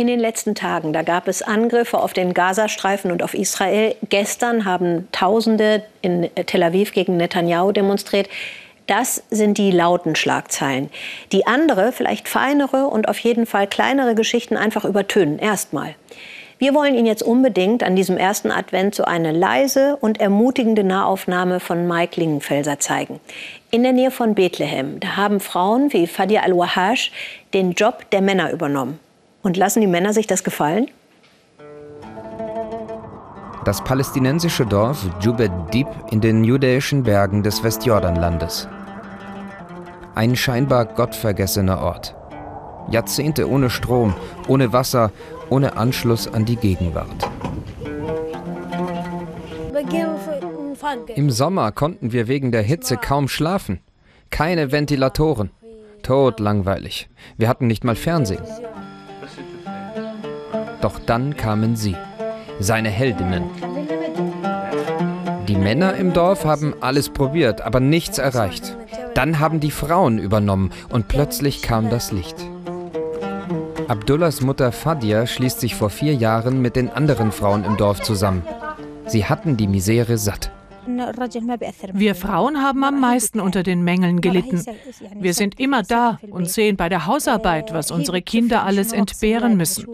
In den letzten Tagen, da gab es Angriffe auf den Gazastreifen und auf Israel. Gestern haben Tausende in Tel Aviv gegen Netanyahu demonstriert. Das sind die lauten Schlagzeilen. Die andere, vielleicht feinere und auf jeden Fall kleinere Geschichten einfach übertönen. Erstmal. Wir wollen Ihnen jetzt unbedingt an diesem ersten Advent so eine leise und ermutigende Nahaufnahme von Mike Lingenfelser zeigen. In der Nähe von Bethlehem, da haben Frauen wie Fadia Al-Wahash den Job der Männer übernommen. Und lassen die Männer sich das gefallen? Das palästinensische Dorf Jubed Dib in den judäischen Bergen des Westjordanlandes. Ein scheinbar gottvergessener Ort. Jahrzehnte ohne Strom, ohne Wasser, ohne Anschluss an die Gegenwart. Im Sommer konnten wir wegen der Hitze kaum schlafen. Keine Ventilatoren. Tot langweilig. Wir hatten nicht mal Fernsehen. Doch dann kamen sie, seine Heldinnen. Die Männer im Dorf haben alles probiert, aber nichts erreicht. Dann haben die Frauen übernommen und plötzlich kam das Licht. Abdullahs Mutter Fadia schließt sich vor vier Jahren mit den anderen Frauen im Dorf zusammen. Sie hatten die Misere satt. Wir Frauen haben am meisten unter den Mängeln gelitten. Wir sind immer da und sehen bei der Hausarbeit, was unsere Kinder alles entbehren müssen.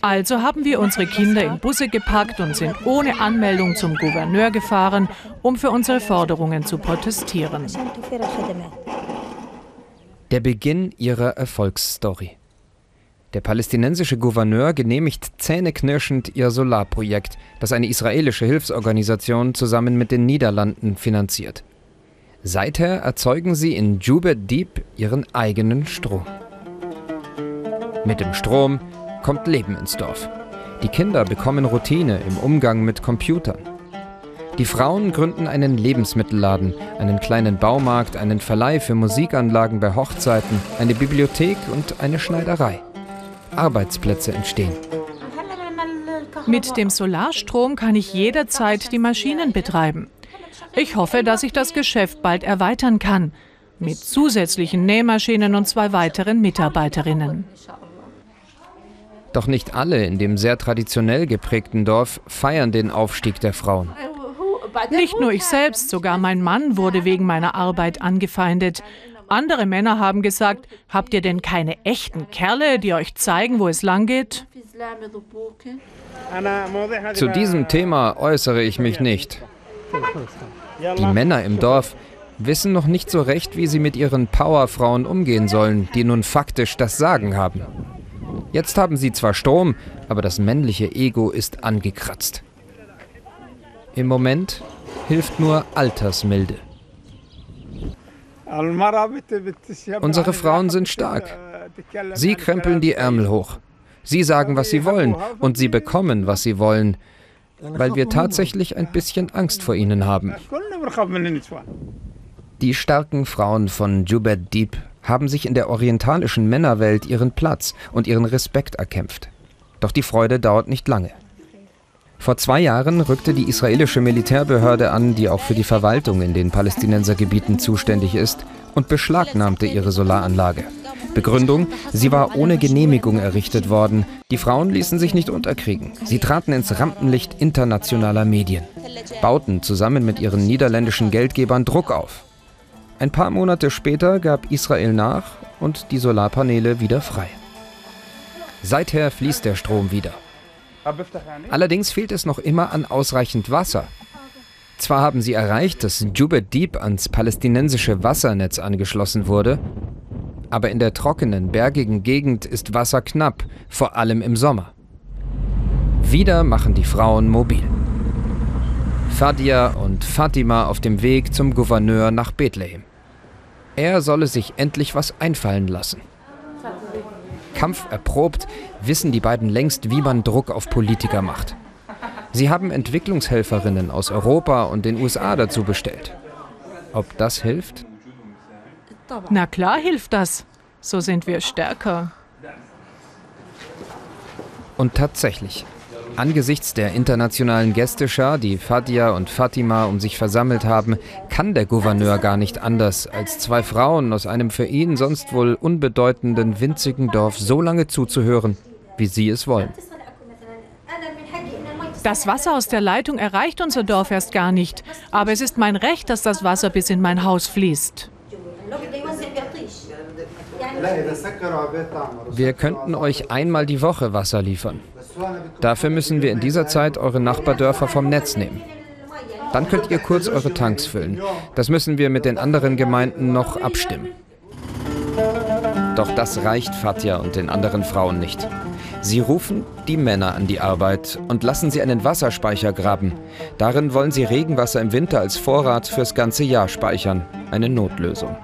Also haben wir unsere Kinder in Busse gepackt und sind ohne Anmeldung zum Gouverneur gefahren, um für unsere Forderungen zu protestieren. Der Beginn ihrer Erfolgsstory. Der palästinensische Gouverneur genehmigt zähneknirschend ihr Solarprojekt, das eine israelische Hilfsorganisation zusammen mit den Niederlanden finanziert. Seither erzeugen sie in Jubed Deep ihren eigenen Strom. Mit dem Strom kommt Leben ins Dorf. Die Kinder bekommen Routine im Umgang mit Computern. Die Frauen gründen einen Lebensmittelladen, einen kleinen Baumarkt, einen Verleih für Musikanlagen bei Hochzeiten, eine Bibliothek und eine Schneiderei. Arbeitsplätze entstehen. Mit dem Solarstrom kann ich jederzeit die Maschinen betreiben. Ich hoffe, dass ich das Geschäft bald erweitern kann. Mit zusätzlichen Nähmaschinen und zwei weiteren Mitarbeiterinnen. Doch nicht alle in dem sehr traditionell geprägten Dorf feiern den Aufstieg der Frauen. Nicht nur ich selbst, sogar mein Mann wurde wegen meiner Arbeit angefeindet. Andere Männer haben gesagt, habt ihr denn keine echten Kerle, die euch zeigen, wo es lang geht? Zu diesem Thema äußere ich mich nicht. Die Männer im Dorf wissen noch nicht so recht, wie sie mit ihren Powerfrauen umgehen sollen, die nun faktisch das Sagen haben. Jetzt haben sie zwar Strom, aber das männliche Ego ist angekratzt. Im Moment hilft nur Altersmilde. Unsere Frauen sind stark. Sie krempeln die Ärmel hoch. Sie sagen, was sie wollen, und sie bekommen, was sie wollen, weil wir tatsächlich ein bisschen Angst vor ihnen haben. Die starken Frauen von Jubed Deep haben sich in der orientalischen Männerwelt ihren Platz und ihren Respekt erkämpft. Doch die Freude dauert nicht lange. Vor zwei Jahren rückte die israelische Militärbehörde an, die auch für die Verwaltung in den Palästinensergebieten zuständig ist, und beschlagnahmte ihre Solaranlage. Begründung, sie war ohne Genehmigung errichtet worden. Die Frauen ließen sich nicht unterkriegen. Sie traten ins Rampenlicht internationaler Medien, bauten zusammen mit ihren niederländischen Geldgebern Druck auf. Ein paar Monate später gab Israel nach und die Solarpaneele wieder frei. Seither fließt der Strom wieder. Allerdings fehlt es noch immer an ausreichend Wasser. Zwar haben sie erreicht, dass Jubet Deep ans palästinensische Wassernetz angeschlossen wurde, aber in der trockenen, bergigen Gegend ist Wasser knapp, vor allem im Sommer. Wieder machen die Frauen mobil. Fadia und Fatima auf dem Weg zum Gouverneur nach Bethlehem. Er solle sich endlich was einfallen lassen. Kampferprobt wissen die beiden längst, wie man Druck auf Politiker macht. Sie haben Entwicklungshelferinnen aus Europa und den USA dazu bestellt. Ob das hilft? Na klar hilft das. So sind wir stärker. Und tatsächlich, Angesichts der internationalen Gästeschar, die Fadia und Fatima um sich versammelt haben, kann der Gouverneur gar nicht anders, als zwei Frauen aus einem für ihn sonst wohl unbedeutenden winzigen Dorf so lange zuzuhören, wie sie es wollen. Das Wasser aus der Leitung erreicht unser Dorf erst gar nicht. Aber es ist mein Recht, dass das Wasser bis in mein Haus fließt. Wir könnten euch einmal die Woche Wasser liefern. Dafür müssen wir in dieser Zeit eure Nachbardörfer vom Netz nehmen. Dann könnt ihr kurz eure Tanks füllen. Das müssen wir mit den anderen Gemeinden noch abstimmen. Doch das reicht Fatja und den anderen Frauen nicht. Sie rufen die Männer an die Arbeit und lassen sie einen Wasserspeicher graben. Darin wollen sie Regenwasser im Winter als Vorrat fürs ganze Jahr speichern. Eine Notlösung.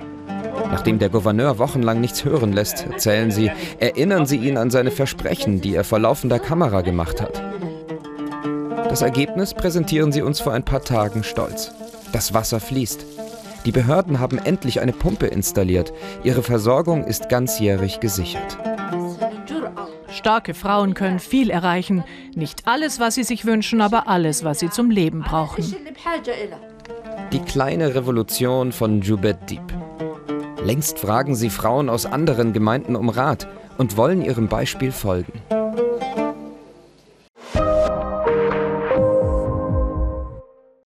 Nachdem der Gouverneur wochenlang nichts hören lässt, erzählen sie, erinnern sie ihn an seine Versprechen, die er vor laufender Kamera gemacht hat. Das Ergebnis präsentieren sie uns vor ein paar Tagen stolz. Das Wasser fließt. Die Behörden haben endlich eine Pumpe installiert. Ihre Versorgung ist ganzjährig gesichert. Starke Frauen können viel erreichen. Nicht alles, was sie sich wünschen, aber alles, was sie zum Leben brauchen. Die kleine Revolution von Jubed Deep. Längst fragen sie Frauen aus anderen Gemeinden um Rat und wollen ihrem Beispiel folgen.